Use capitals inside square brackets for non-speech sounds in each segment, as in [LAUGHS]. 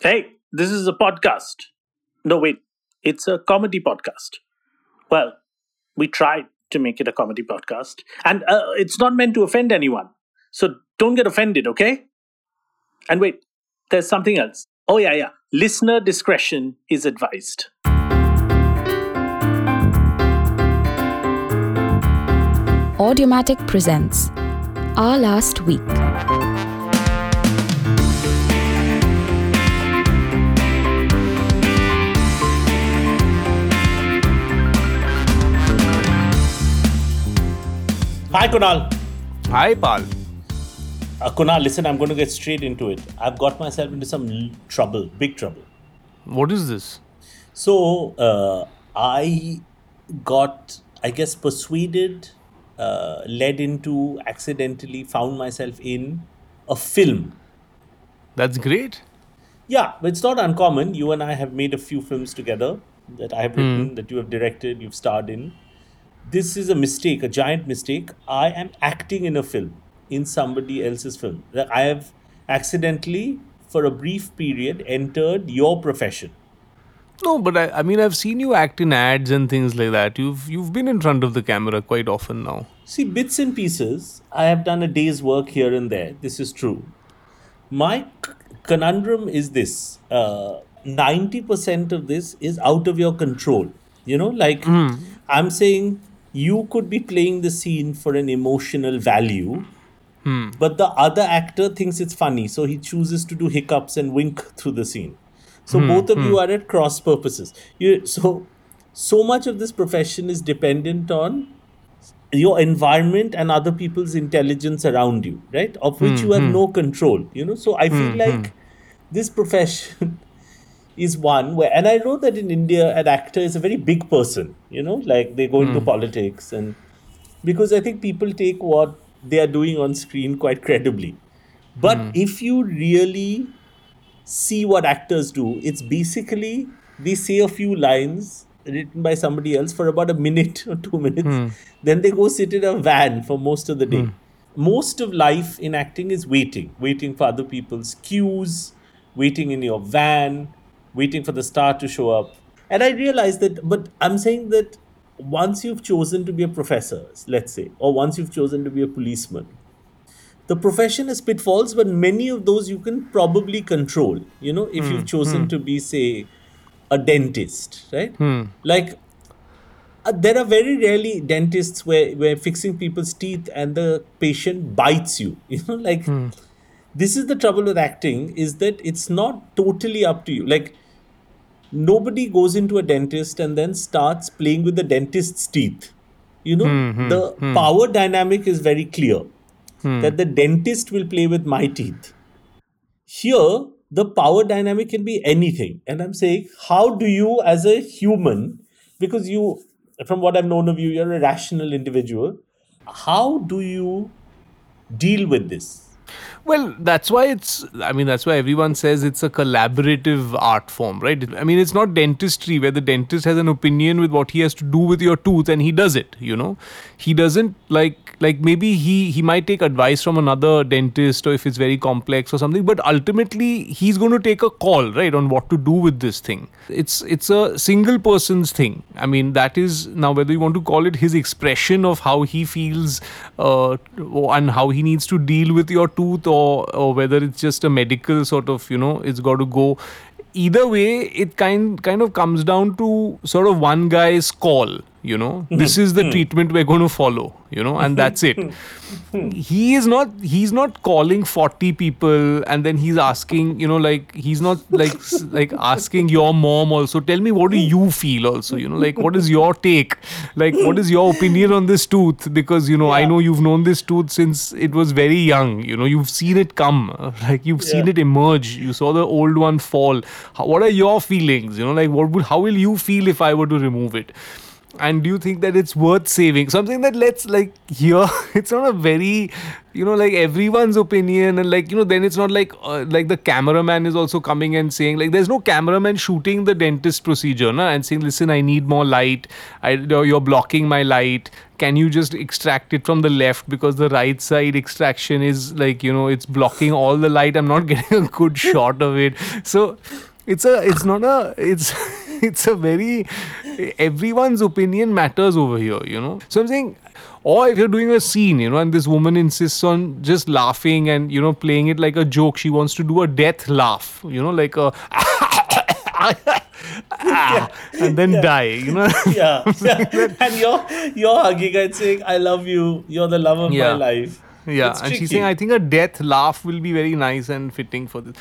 Hey, this is a podcast. No, wait, it's a comedy podcast. Well, we tried to make it a comedy podcast, and uh, it's not meant to offend anyone. So don't get offended, okay? And wait, there's something else. Oh, yeah, yeah. Listener discretion is advised. Audiomatic presents Our Last Week. Hi, Kunal. Hi, Pal. Uh, Kunal, listen, I'm going to get straight into it. I've got myself into some trouble, big trouble. What is this? So uh, I got, I guess, persuaded, uh, led into, accidentally found myself in a film. That's great. Yeah, but it's not uncommon. You and I have made a few films together that I have written, that you have directed, you've starred in. This is a mistake, a giant mistake. I am acting in a film, in somebody else's film. I have accidentally, for a brief period, entered your profession. No, but I, I mean, I've seen you act in ads and things like that. You've you've been in front of the camera quite often now. See, bits and pieces, I have done a day's work here and there. This is true. My c- conundrum is this uh, 90% of this is out of your control. You know, like I'm saying, you could be playing the scene for an emotional value, but the other actor thinks it's funny, so he chooses to do hiccups and wink through the scene. So hmm, both of hmm. you are at cross purposes. You so so much of this profession is dependent on your environment and other people's intelligence around you, right? Of which hmm, you have no control, you know. So I feel like this profession is one where, and I know that in India, an actor is a very big person, you know, like they go into hmm. politics, and because I think people take what they are doing on screen quite credibly. But hmm. if you really see what actors do, it's basically they say a few lines written by somebody else for about a minute or two minutes. Hmm. Then they go sit in a van for most of the day. Most of life in acting is waiting, waiting for other people's cues, waiting in your van, waiting for the star to show up. And I realized that, but I'm saying that once you've chosen to be a professor, let's say, or once you've chosen to be a policeman, the profession has pitfalls, but many of those you can probably control. You know, if hmm, you've chosen hmm. to be, say, a dentist, right? Hmm. Like, uh, there are very rarely dentists where, where fixing people's teeth and the patient bites you. [LAUGHS] You know, like, this is the trouble with acting is that it's not totally up to you. Like, nobody goes into a dentist and then starts playing with the dentist's teeth. You know, hmm, hmm, the hmm. power dynamic is very clear that the dentist will play with my teeth. Here, the power dynamic can be anything. And I'm saying, how do you, as a human, because you, from what I've known of you, you're a rational individual, how do you deal with this? Well, that's why it's. I mean, that's why everyone says it's a collaborative art form, right? I mean, it's not dentistry where the dentist has an opinion with what he has to do with your tooth and he does it. You know, he doesn't like like maybe he he might take advice from another dentist or if it's very complex or something but ultimately he's going to take a call right on what to do with this thing it's it's a single person's thing i mean that is now whether you want to call it his expression of how he feels uh, and how he needs to deal with your tooth or or whether it's just a medical sort of you know it's got to go. Either way it kind kind of comes down to sort of one guy's call you know? Hmm. This is the hmm. treatment we're going to follow you know and that's it. [LAUGHS] Hmm. He is not he's not calling 40 people and then he's asking you know like he's not like [LAUGHS] like asking your mom also tell me what do you feel also you know like what is your take? Like what is your opinion on this tooth? Because you know i know you've known this tooth since it was very young you know you've seen it come [LAUGHS] like you've seen it emerge. You saw the old one fall. How, what are your feelings you know like what would how will you feel if i were to remove it and do you think that it's worth saving? Something that let's like here [LAUGHS] it's not a very you know like everyone's opinion and like you know then it's not like uh, like the cameraman is also coming and saying like there's no cameraman shooting the dentist procedure na, and saying listen i need more light. I, you're blocking my light. Can you just extract it from the left? Because the right side extraction is like you know it's blocking all the light. I'm not [LAUGHS] getting a good shot of it. So it's a it's not a it's [LAUGHS] [LAUGHS] it's a very everyone's opinion matters over here you know so i'm saying or if you're doing a scene you know and this woman insists on just laughing and you know playing it like a joke she wants to do a death laugh you know like a [LAUGHS] and then Yeah. die you know [LAUGHS] yeah, yeah. and you're you're hugging and saying, "I love you. You're the love of Yeah. my life." Yeah, It's and she's saying, I think a death laugh will be very nice and fitting for this.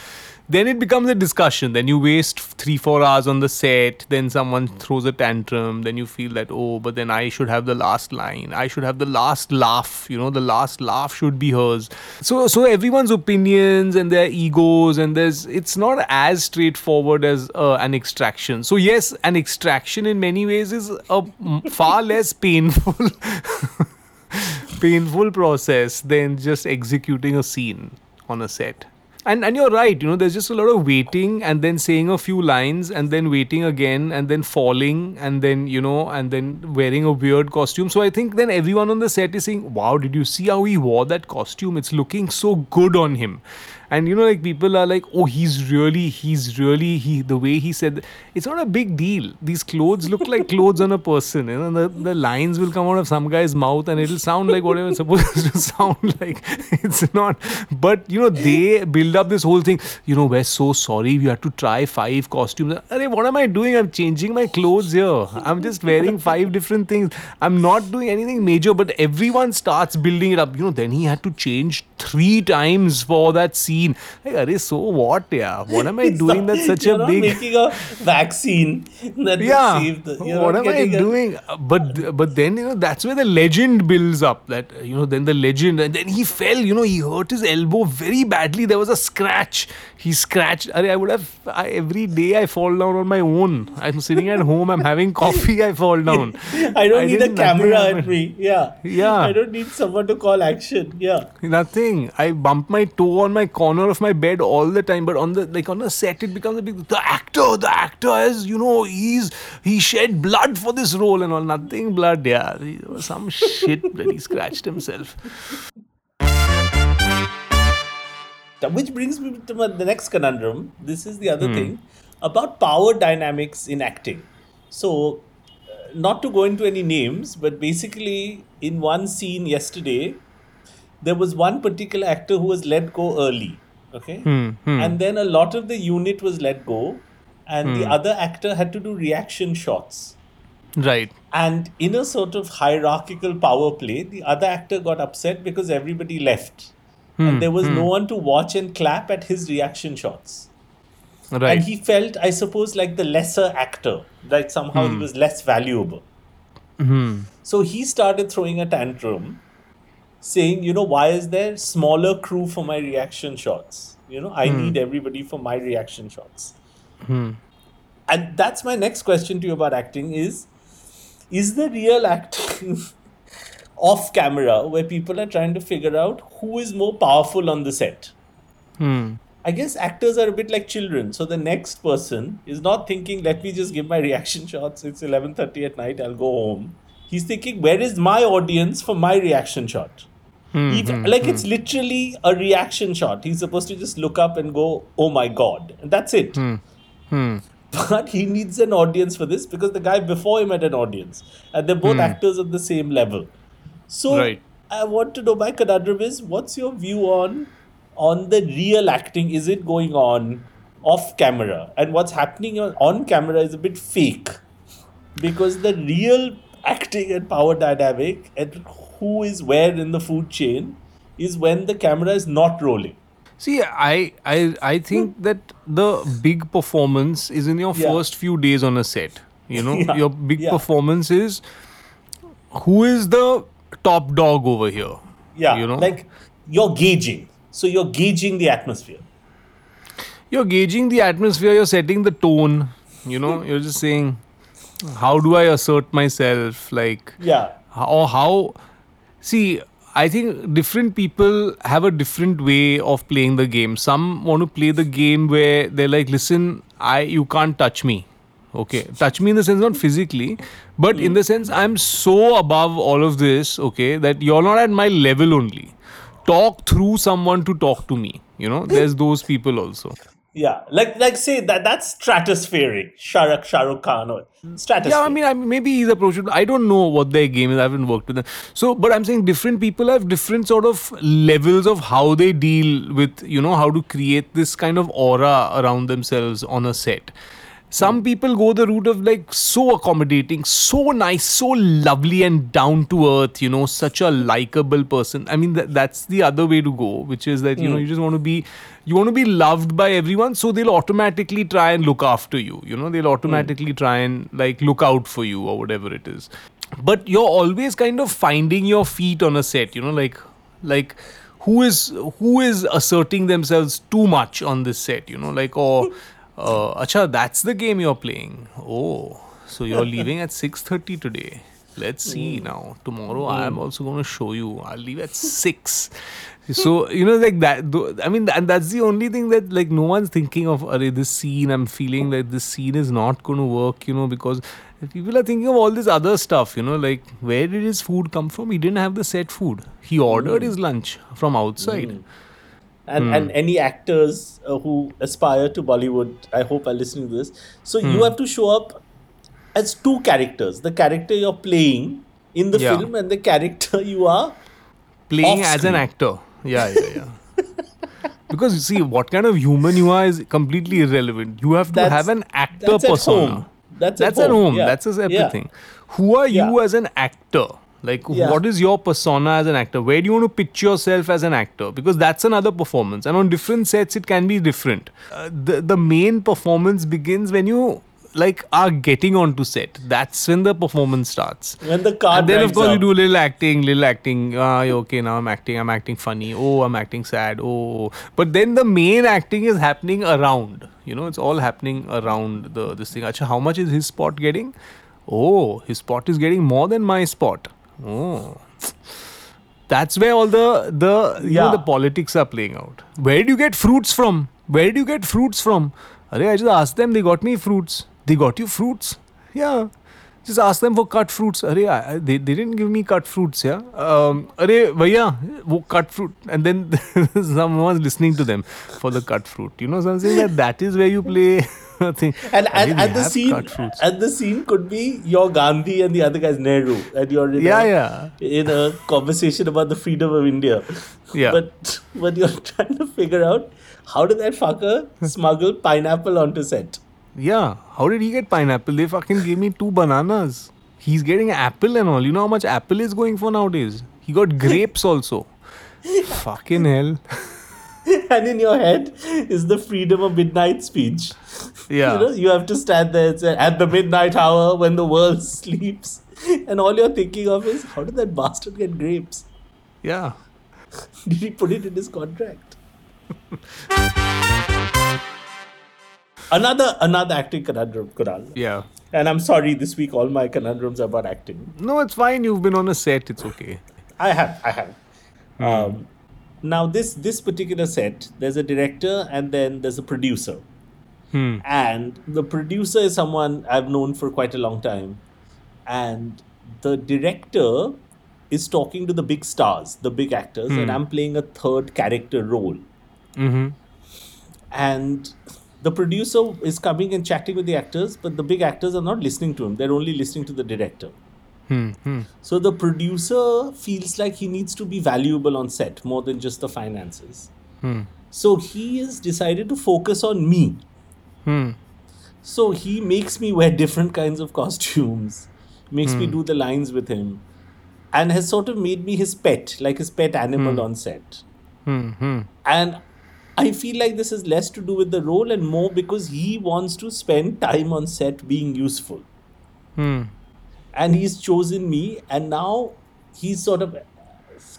Then it becomes a discussion. Then you waste three, four hours on the set. Then someone throws a tantrum. Then you feel that, oh, but then I should have the last line. I should have the last laugh. You know, the last laugh should be hers. So, so everyone's opinions and their egos, and there's, it's not as straightforward as uh, an extraction. So, yes, an extraction in many ways is a far less painful [LAUGHS] painful process than just executing a scene on a set. And and you're right, you know, there's just a lot of waiting and then saying a few lines and then waiting again and then falling and then, you know, and then wearing a weird costume. So I think then everyone on the set is saying, Wow, did you see how he wore that costume? It's looking so good on him. And you know, like people are like, oh, he's really, he's really, he, the way he said, it's not a big deal. These clothes look like [LAUGHS] clothes on a person. You know, the, the lines will come out of some guy's mouth and it'll sound like whatever it's supposed to [LAUGHS] sound like. [LAUGHS] It's not. But, you know, they build up this whole thing. You know, we're so sorry. We had to try five costumes. What am I doing? I'm changing my clothes here. I'm just wearing five different things. I'm not doing anything major, but everyone starts building it up. You know, then he had to change three times for that scene. Like, Arey, so what, yeah? What am I doing that's such a big making a vaccine that yeah save the. What am i getting a- doing Uh, but but then you know that's where the legend builds up that uh, you know then the legend and then he fell you know he hurt his elbow very badly there was a scratch he scratched Arey, i would have I, every day i fall down on my own i'm sitting at home i'm having coffee i fall down [LAUGHS] I don't need a camera at me. Yeah. Yeah. I don't need someone to call action. Yeah. Nothing. I bump my toe on my corner of my bed all the time, but on the like on the set, it becomes a big. The actor, the actor has you know he's he shed blood for this role and all. Nothing blood. Yeah, some shit that he scratched himself. Which brings me to the next conundrum. This is the Hmm. other thing about power dynamics in acting. So, uh, not to go into any names, but basically, in one scene yesterday, there was one particular actor who was let go early. Okay. Hmm, And then a lot of the unit was let go, and the other actor had to do reaction shots. Right. And in a sort of hierarchical power play, the other actor got upset because everybody left. Hmm, and there was no one to watch and clap at his reaction shots. Right. And he felt, I suppose, like the lesser actor, like somehow Hmm. he was less valuable. So he started throwing a tantrum, saying, you know, why is there smaller crew for my reaction shots? You know, I need everybody for my reaction shots. And that's my next question to you about acting is is the real acting [LAUGHS] off camera where people are trying to figure out who is more powerful on the set? Hmm. I guess actors are a bit like children. So the next person is not thinking, let me just give my [LAUGHS] reaction shots. It's 11.30 at night. I'll go home. He's thinking, where is my audience for my reaction shot? Hmm, Even, hmm, like it's hmm. literally a reaction shot. He's supposed to just look up and go, oh my God. And that's it. But he needs an audience for this because the guy before him had an audience. And they're both actors at the same level. So Right. I want to know my conundrum is what's your view on on the real acting? Is it going on off camera? And what's happening on, on camera is a bit fake. Because the real acting and power dynamic and who is where in the food chain is when the camera is not rolling. See, I, I, I think hmm. that the big performance is in your Yeah. first few days on a set. You know, Yeah, your big yeah. performance is who is the top dog over here. Yeah. You know? Like you're gauging. So you're gauging the atmosphere. You're gauging the atmosphere. You're setting the tone. You know, hmm. you're just saying, how do I assert myself? Like, Yeah. or how see i think different people have a different way of playing the game. Some want to play the game where they're like listen i you can't touch me. Okay touch me in the sense not physically but in the sense i'm so above all of this okay that you're not at my level only. Talk through someone to talk to me you know? There's those people also Yeah, like like say that that's stratospheric. Shahrukh Shahrukh Khan or stratospheric. Yeah, I mean, I maybe he's approached. I don't know what their game is. I haven't worked with them. So, but I'm saying different people have different sort of levels of how they deal with, you know, how to create this kind of aura around themselves on a set. Some hmm. people go the route of like so accommodating, so nice, so lovely and down to earth, you know, such a likable person. I mean, that, that's the other way to go, which is that, you know, hmm. you just want to be, you want to be loved by everyone. So they'll automatically try and look after you, you know, they'll hmm. automatically try and like look out for you or whatever it is. But you're always kind of finding your feet on a set, you know, like, like, who is who is asserting themselves too much on this set you know like or [LAUGHS] uh, acha that's the game you're playing. Oh so you're [LAUGHS] leaving at 6.30 today. Let's see mm. now. Tomorrow i'm mm. also going to show you. I'll leave at 6 [LAUGHS] so you know like that i mean and that's the only thing that like no one's thinking of Array, this scene i'm feeling that this scene is not going to work you know because people are thinking of all this other stuff you know like where did his food come from? He didn't have the set food. He ordered mm. his lunch from outside and Hmm. and any actors uh, who aspire to Bollywood, I hope are listening to this. So Hmm. you have to show up as two characters: the character you're playing in the Yeah. film and the character you are. playing as an actor. Yeah, yeah, yeah. [LAUGHS] because you see, what kind of human you are is completely irrelevant. You have to That's- have an actor that's at persona. home. That's, That's at home. Yeah. That's separate Yeah. Who are you as an actor? Like, Yeah. what is your persona as an actor? Where do you want to pitch yourself as an actor? Because that's another performance, and on different sets, it can be different. Uh, the the main performance begins when you like are getting onto set. That's when the performance starts. When the card And then of course you up. do little acting, little acting. Ah, okay, now I'm acting. I'm acting funny. Oh, I'm acting sad. Oh, but then the main acting is happening around. You know, it's all happening around the this thing. Acha, how much is his spot getting? Oh, his spot is getting more than my spot. Oh, that's where all the the you know the politics are playing out. Where do you get fruits from? Where do you get fruits from? Arey, I just asked them. They got me fruits. They got you fruits. Yeah. Just ask them for cut fruits. I- they, they didn't give me cut fruits, yeah. Um, Arey, bhaiya, wo cut fruit. And then [LAUGHS] someone's listening to them for the cut fruit. You know, so I'm saying that that is where you play [LAUGHS] And, and, and the scene, and the scene could be your Gandhi and the other guy's Nehru, and you're in Yeah, a, yeah. in a conversation about the freedom of India. Yeah. But but you're [LAUGHS] trying to figure out how did that fucker [LAUGHS] smuggle pineapple onto set? Yeah. How did he get pineapple? They fucking gave me two bananas. He's getting apple and all. You know how much apple is going for nowadays? He got [LAUGHS] grapes also. fucking hell. [LAUGHS] and in your head is the freedom of midnight speech. [LAUGHS] Yeah. You know, you have to stand there and say, at the midnight hour when the world [LAUGHS] sleeps. And all you're thinking of is, how did that bastard get grapes? Yeah. Did he put it in his contract? another another acting conundrum, Kunal. Yeah. And I'm sorry, this week all my conundrums are about acting. No, it's fine. You've been on a set. It's okay. I have, I have. Um, now this this particular set, there's a director and then there's a producer. Hmm. And the producer is someone I've known for quite a long time. And the director is talking to the big stars, the big actors, and I'm playing a third character role. Mm-hmm. And the producer is coming and chatting with the actors, but the big actors are not listening to him. They're only listening to the director. Hmm. Hmm. So the producer feels like he needs to be valuable on set more than just the finances. Hmm. So he has decided to focus on me. Hmm. So he makes me wear different kinds of costumes, makes me do the lines with him, and has sort of made me his pet, like his pet animal on set. Hmm. Hmm. And I feel like this is less to do with the role and more because he wants to spend time on set being useful. Hmm. and he's chosen me and now he's sort of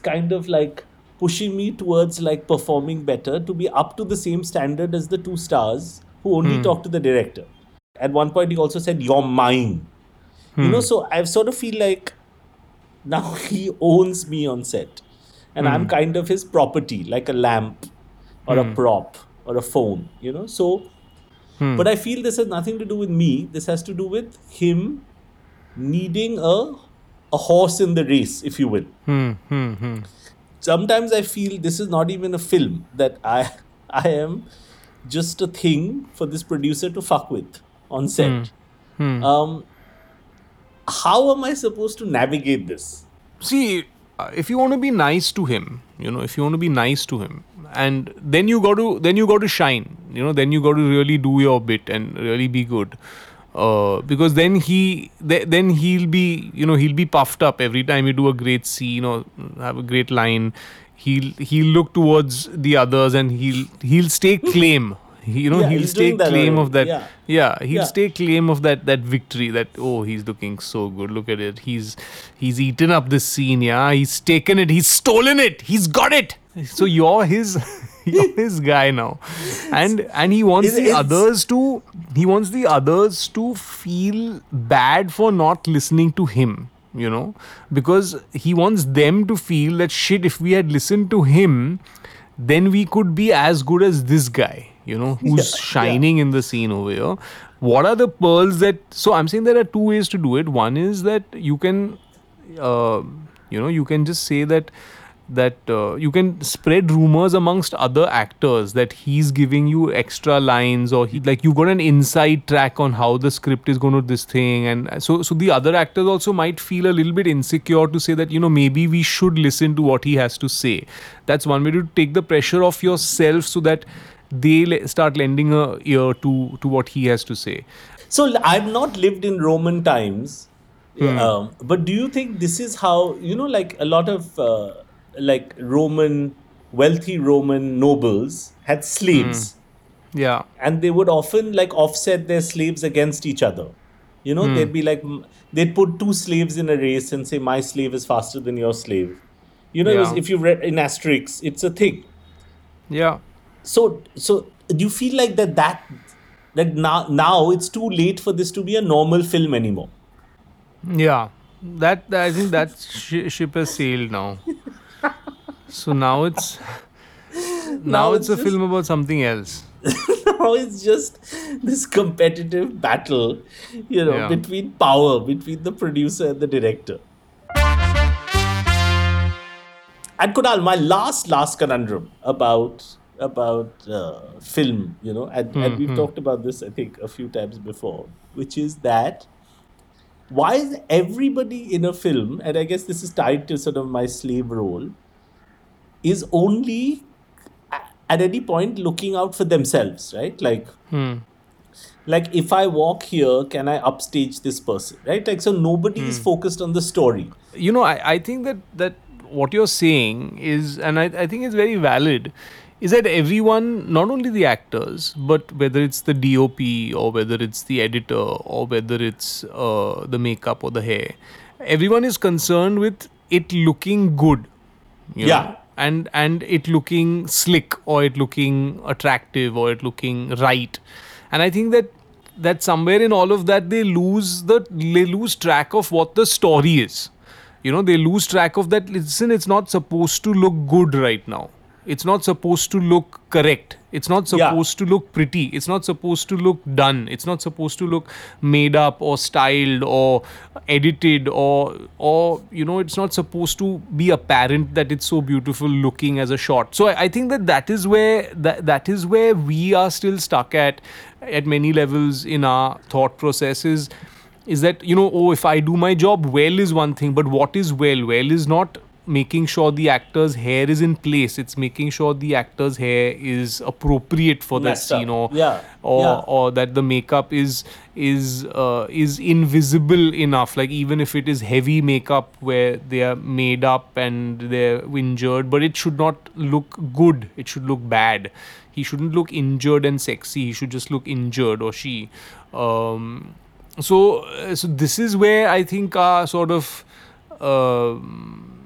kind of like pushing me towards like performing better to be up to the same standard as the two stars who only hmm. talk to the director at one point he also said you're mine You hmm. know, so I sort of feel like now [LAUGHS] he owns me on set, and I'm hmm. kind of his property, like a lamp or a prop or a phone. You know, so. But I feel this has nothing to do with me. This has to do with him needing a a horse in the race, if you will. Hmm, hmm, hmm. Sometimes I feel this is not even a film that I [LAUGHS] I am just a thing for this producer to fuck with on set. Um, how am I supposed to navigate this? See, uh, if you want to be nice to him, you know, if you want to be nice to him, and then you got to then you got to shine. You know, then you got to really do your bit and really be good. Uh, because then he th- then he'll be you know he'll be puffed up every time you do a great scene or have a great line. He'll he'll look towards the others and he'll he'll stake claim. You know Yeah, he'll stake claim already. of that Yeah. yeah he'll Yeah. stake claim of that that victory that oh he's looking so good. Look at it. He's he's eaten up this scene. Yeah he's taken it. He's stolen it. He's got it. So you're his [LAUGHS] [LAUGHS] his guy now. And and he wants It's- the it's- others to he wants the others to feel bad for not listening to him you know? Because he wants them to feel that shit if we had listened to him then we could be as good as this guy you know [LAUGHS] who's Yeah, shining in the scene over here. What are the pearls that so i'm saying there are two ways to do it. One is that you can uh, you know you can just say that that uh, you can spread rumors amongst other actors that he's giving you extra lines or he like you've got an inside track on how the script is going to this thing and so so the other actors also might feel a little bit insecure to say that you know maybe we should listen to what he has to say that's one way to take the pressure off yourself so that they le- start lending a ear to to what he has to say So i've not lived in Roman times, Hmm. um, but do you think this is how you know, like a lot of uh, like Roman wealthy Roman nobles had slaves, hmm. yeah and they would often like offset their slaves against each other. You know, hmm. they'd be like they'd put two slaves in a race and say, "My slave is faster than your slave." You know, it was, if you read in Asterix, it's a thing. yeah So, so do you feel like that that that now now it's too late for this to be a normal film anymore? Yeah, that I think that [LAUGHS] sh- ship is sailed now. So now it's [LAUGHS] now, [LAUGHS] Now it's, it's a film about something else. [LAUGHS] now it's just this competitive battle, you know, Yeah. between power between the producer and the director. And Kunal, my last last conundrum about about uh, film, you know, and, and we've talked about this I think a few times before, which is that why is everybody in a film, and I guess this is tied to sort of my slave role, is only at any point looking out for themselves, right? Like, like if I walk here, can I upstage this person, right? Like, so nobody is focused on the story. You know, I, I think that that what you're saying is, and I, I think it's very valid, is that everyone, not only the actors, but whether it's the DOP or whether it's the editor or whether it's uh, the makeup or the hair, everyone is concerned with it looking good. you know, Yeah. And and it looking slick or it looking attractive or it looking right. And i think that that somewhere in all of that they lose the they lose track of what the story is. You know they lose track of that listen it's not supposed to look good right now it's not supposed to look correct. It's not Yeah. supposed to look pretty. It's not supposed to look done. It's not supposed to look made up or styled or edited or or you know it's not supposed to be apparent that it's so beautiful looking as a shot. So i, I think that that is where that, that is where we are still stuck at at many levels in our thought processes is that you know oh if i do my job well is one thing but what is well? Well is not making sure the actor's hair is in place. It's making sure the actor's hair is appropriate for that scene or Yeah. or Yeah. or that the makeup is is uh, is invisible enough. Like even if it is heavy makeup where they are made up and they're injured but it should not look good. It should look bad. He shouldn't look injured and sexy. He should just look injured or she. Um, so uh, so this is where i think our sort of um,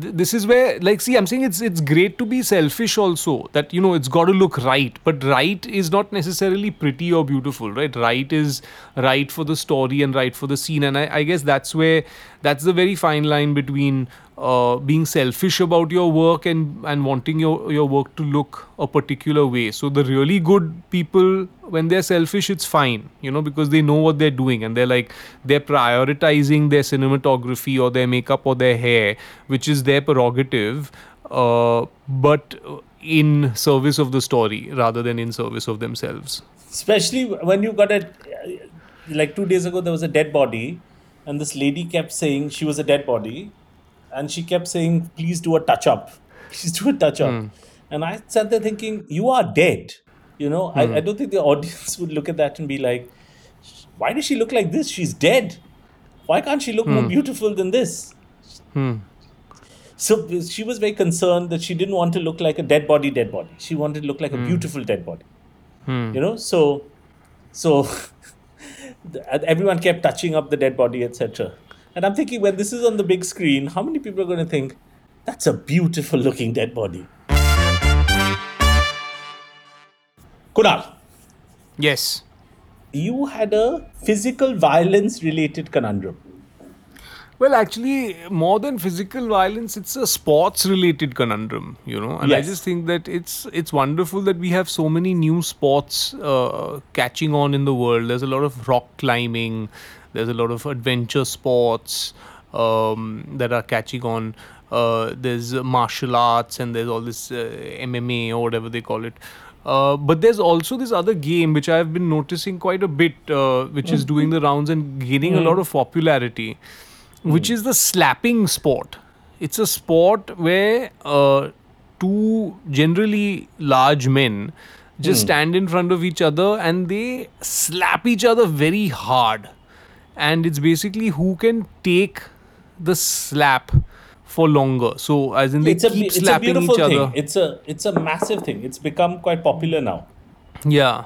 th- this is where like see i'm saying it's it's great to be selfish also that you know it's got to look right but right is not necessarily pretty or beautiful right? Right is right for the story and right for the scene and i, I guess that's where that's the very fine line between uh, being selfish about your work and and wanting your your work to look a particular way. So the really good people when they're selfish it's fine you know because they know what they're doing and they're like they're prioritizing their cinematography or their makeup or their hair which is their prerogative uh, but in service of the story rather than in service of themselves. Especially when you got a like two days ago, there was a dead body, and this lady kept saying she was a dead body, and she kept saying, "Please do a touch up, [LAUGHS] please do a touch up," hmm. and I sat there thinking, "You are dead." You know, I, hmm. I don't think the [LAUGHS] audience would look at that and be like, "Why does she look like this? She's dead. Why can't she look more hmm. beautiful than this?" So she was very concerned that she didn't want to look like a dead body, dead body. She wanted to look like a beautiful dead body. You know, so so [LAUGHS] everyone kept touching up the dead body, etc. And I'm thinking, when this is on the big screen, how many people are going to think that's a beautiful looking dead body? Kunal, yes you had a physical violence related conundrum. Well, actually, more than physical violence, it's a sports-related conundrum, you know. And I just think that it's it's wonderful that we have so many new sports uh, catching on in the world. There's a lot of rock climbing, there's a lot of adventure sports um, that are catching on. Uh, there's martial arts and there's all this uh, MMA or whatever they call it. Uh, but there's also this other game which I've been noticing quite a bit, uh, which is doing the rounds and gaining a lot of popularity, which is the slapping sport. It's a sport where uh, two generally large men just stand in front of each other and they slap each other very hard. And it's basically who can take the slap for longer. So, as in they it's a keep be- it's a slapping beautiful each thing. other. It's a it's a massive thing. It's become quite popular now. Yeah.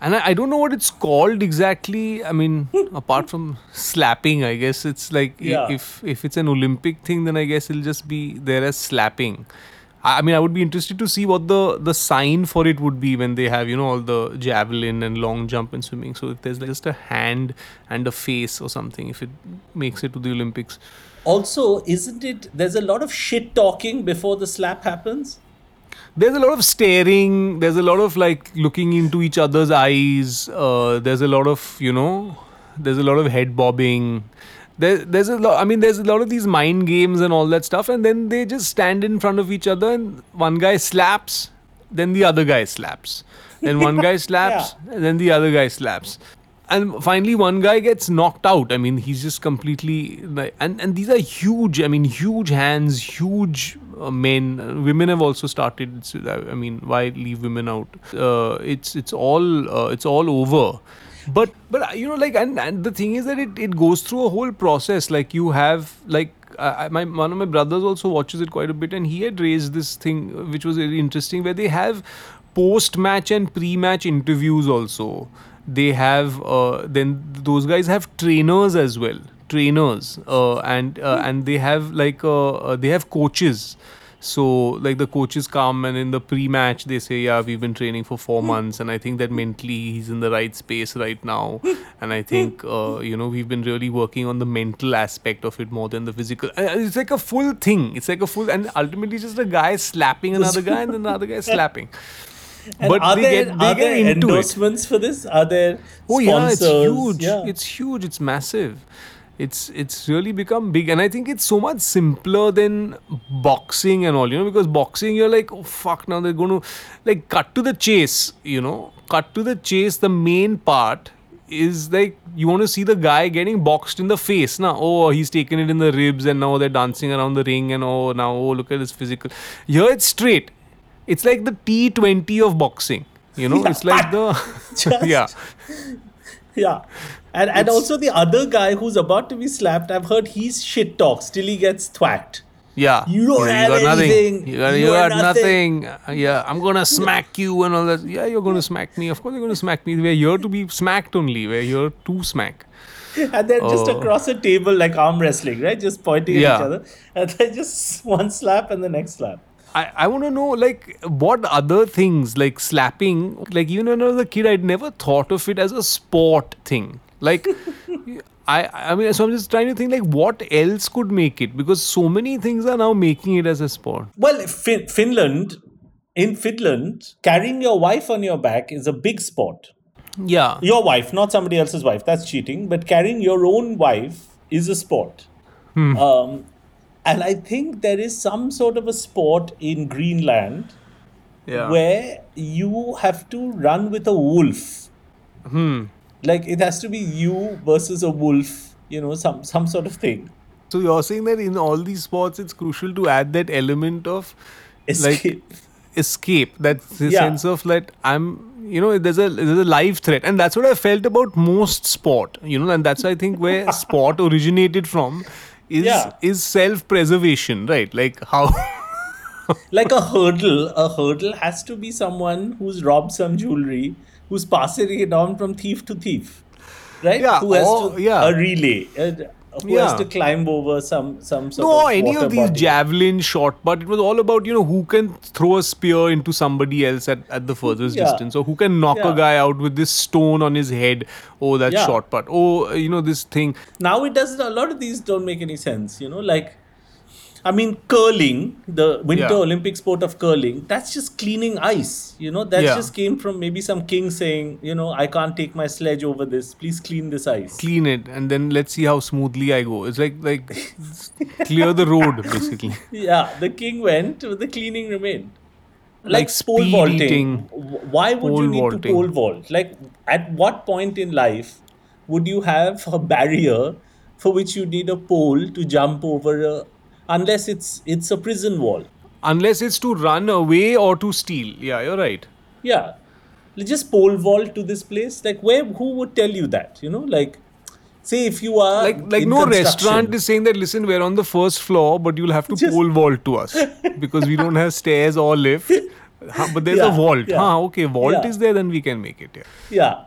And I, I don't know what it's called exactly. I mean, [LAUGHS] apart from slapping, I guess it's like Yeah. if if it's an Olympic thing, then I guess it'll just be there as slapping. I mean, I would be interested to see what the the sign for it would be when they have you know all the javelin and long jump and swimming. So if there's like just a hand and a face or something, if it makes it to the Olympics. Also, isn't it? There's a lot of shit talking before the slap happens. there's a lot of staring there's a lot of like looking into each other's eyes uh, there's a lot of you know there's a lot of head bobbing there, there's a lot i mean there's a lot of these mind games and all that stuff and then they just stand in front of each other and one guy slaps then the other guy slaps. Then one guy [LAUGHS] slaps and then the other guy slaps. And finally one guy gets knocked out. I mean he's just completely like, and and these are huge i mean huge hands huge uh, men. Women have also started i mean why leave women out? Uh, it's it's all uh, it's all over but but uh, you know like and, and the thing is that it, it goes through a whole process. Like you have like uh, my one of my brothers also watches it quite a bit and he had raised this thing uh, which was very interesting where they have post match and pre match interviews also. They have uh, then those guys have trainers as well. Trainers uh, and uh, and they have like uh, uh, they have coaches so like the coaches come and in the pre-match they say yeah we've been training for four hmm. months and i think that mentally he's in the right space right now hmm. and i hmm. think uh, you know we've been really working on the mental aspect of it more than the physical it's like a full thing it's like a full and ultimately just a guy slapping another guy and then another guy [LAUGHS] slapping And but are there, get are get there into it endorsements for this? Are there sponsors? Oh yeah, it's huge. Yeah. It's huge. It's massive. It's it's really become big, and I think it's so much simpler than boxing and all. You know, because boxing, you're like, oh fuck, now they're going to like cut to the chase. You know, cut to the chase. The main part is like you want to see the guy getting boxed in the face. Now, oh, he's taken it in the ribs, and now they're dancing around the ring, and oh, now oh, look at his physical. Here it's straight. It's like the T20 of boxing. You know, it's like the [LAUGHS] [LAUGHS] yeah. [LAUGHS] Yeah. And and also the other guy who's about to be slapped, I've heard he's shit talks till he gets thwacked. Yeah. You don't have got anything. nothing. You got, You you got nothing. Uh, Yeah, I'm gonna smack you and all that. Yeah, you're gonna smack me. Of course, you're gonna smack me. We're here to be smacked only. We're here to smack. [LAUGHS] and then just Oh. across a table like arm wrestling, right? Just pointing at each other, and then just [LAUGHS] one slap and the next slap. I, I want to know like what other things like slapping like even when I was a kid I'd never thought of it as a sport thing like [LAUGHS] I I mean so I'm just trying to think like what else could make it because so many things are now making it as a sport Well, fin- Finland, in Finland, carrying your wife on your back is a big sport. yeah Your wife, not somebody else's wife. That's cheating. But carrying your own wife is a sport. Um, and I think there is some sort of a sport in Greenland yeah where you have to run with a wolf. Hmm. Like it has to be you versus a wolf. You know, some some sort of thing. so you're saying that in all these sports it's crucial to add that element of Escape. like escape that Yeah. sense of like i'm you know there's a there's a live threat and that's what i felt about most sport you know and that's i think where [LAUGHS] sport originated from is Yeah. is self preservation right like how [LAUGHS] like a hurdle, a hurdle has to be someone who's robbed some jewelry, who's passing it on from thief to thief, right? Yeah, Who has or- to yeah. a relay, uh, who has to climb over some some sort no any of these body. javelin shot but it was all about you know who can throw a spear into somebody else at, at the furthest Yeah. distance or who can knock a guy out with this stone on his head oh that Yeah. shot put oh you know this thing Now it doesn't. A lot of these don't make any sense. You know, like. I mean, curling, the Winter Yeah. Olympic sport of curling, that's just cleaning ice. You know, that Yeah. just came from maybe some king saying, you know, I can't take my sledge over this. Please clean this ice. clean it and then let's see how smoothly I go. It's like like clear the road [LAUGHS] basically. Yeah, the king went, but the cleaning remained. Like, Like pole vaulting. eating, Why would pole you need vaulting. to pole vault? Like, at what point in life would you have a barrier for which you need a pole to jump over a, unless it's it's a prison wall? Unless it's to run away or to steal. Yeah, you're right. Yeah, just pole vault to this place. Like, where? Who would tell you that? You know, like, say if you are Like like no restaurant is saying that listen, we're on the first floor, but you'll have to Just- pole vault to us [LAUGHS] because we don't have stairs or lift. But there's a vault. yeah. Huh, okay, vault Yeah. is there, then we can make it. Yeah. Yeah.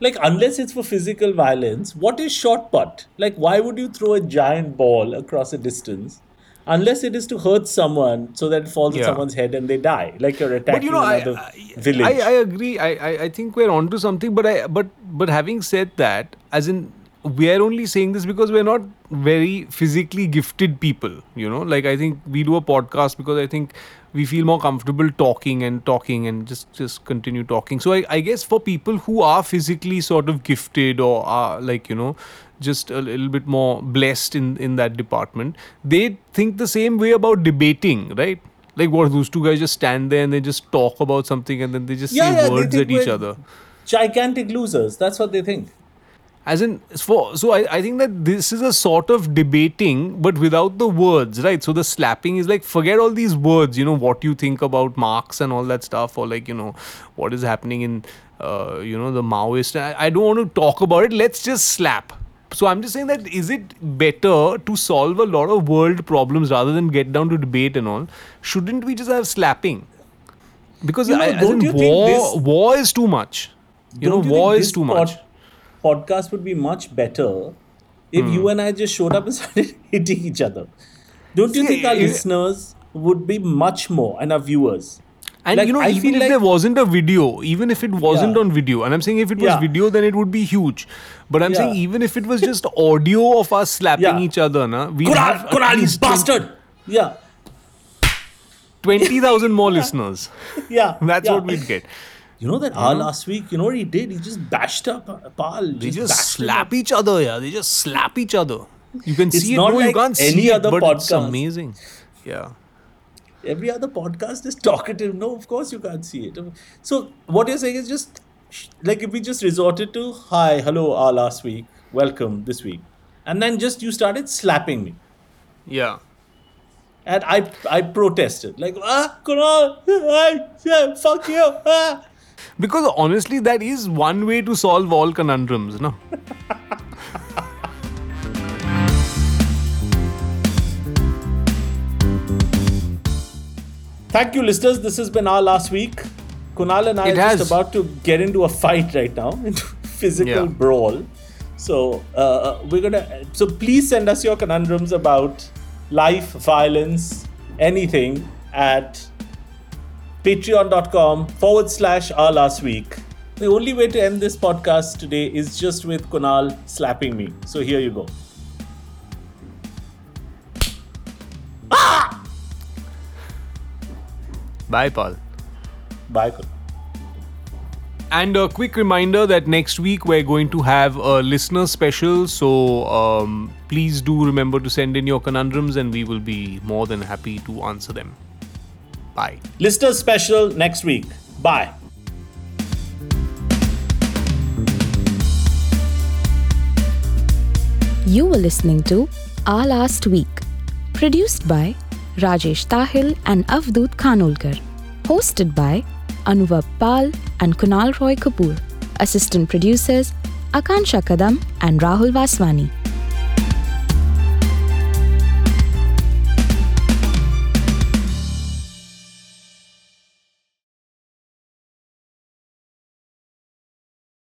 Like, unless it's for physical violence, what is shot put? Like, why would you throw a giant ball across a distance? Unless it is to hurt someone so that it falls on someone's head and they die, like you're attacking but you know, I, another I, village. I, I agree. I, I, I think we're onto something. But I but but having said that, as in we are only saying this because we're not very physically gifted people. You know, like I think we do a podcast because I think we feel more comfortable talking and talking and just just continue talking. So I, I guess for people who are physically sort of gifted or are like you know just a little bit more blessed in in that department, they think the same way about debating, right? Like what those two guys just stand there and they just talk about something and then they just Yeah, say yeah, words at each other. Gigantic losers. That's what they think. As in, for so I, I think that this is a sort of debating, but without the words, right? So the slapping is like forget all these words, you know, what you think about Marx and all that stuff, or like you know, what is happening in, uh, you know, the Maoist. I, I don't want to talk about it. Let's just slap. So I'm just saying that is it better to solve a lot of world problems rather than get down to debate and all? Shouldn't we just have slapping? Because You know, I, don't in you think war, this- war is too much. You know, you war is too much. pod- podcast would be much better if Hmm. you and I just showed up and [LAUGHS] started hitting each other. Don't you See, think our listeners would be much more and our viewers? And Like, you know, I even if like- there wasn't a video, even if it wasn't Yeah. on video, and I'm saying if it was Yeah. video, then it would be huge. But I'm saying even if it was just audio of us slapping Yeah. each other, na, we Kunal, have Kunal, at you bastard! Yeah, twenty thousand more [LAUGHS] listeners. yeah. [LAUGHS] That's yeah. what we'd get. You know that our last week, you know what he did? He just bashed up uh, Pal. They just him slap each other, yeah. They just slap each other. You can It's see it. No, you can't any see other it, but it's podcast. amazing. Yeah. Every other podcast is [LAUGHS] talkative. No, of course you can't see it. So what you're saying is just like if we just resorted to hi, hello, our last week, welcome this week, and then just you started slapping me, Yeah. and I I protested like ah Kunal, ah, yeah, fuck you. Ah. Because honestly, that is one way to solve all conundrums, no? [LAUGHS] Thank you, listeners. This has been our last week. Kunal and I It are has. just about to get into a fight right now, [LAUGHS] into physical Yeah. brawl. So uh, we're gonna. So please send us your conundrums about life, violence, anything at patreon.com forward slash our last week. The only way to end this podcast today is just with Kunal slapping me. So here you go. Bye, Pal. Bye, Kunal. And a quick reminder that next week we're going to have a listener special. So um, please do remember to send in your conundrums and we will be more than happy to answer them. Bye. Listener special next week. Bye. You were listening to Our Last Week, produced by Rajesh Tahil and Avdut Khanolkar, hosted by Anuvab Pal and Kunal Roy Kapoor, assistant producers Akansha Kadam and Rahul Vaswani.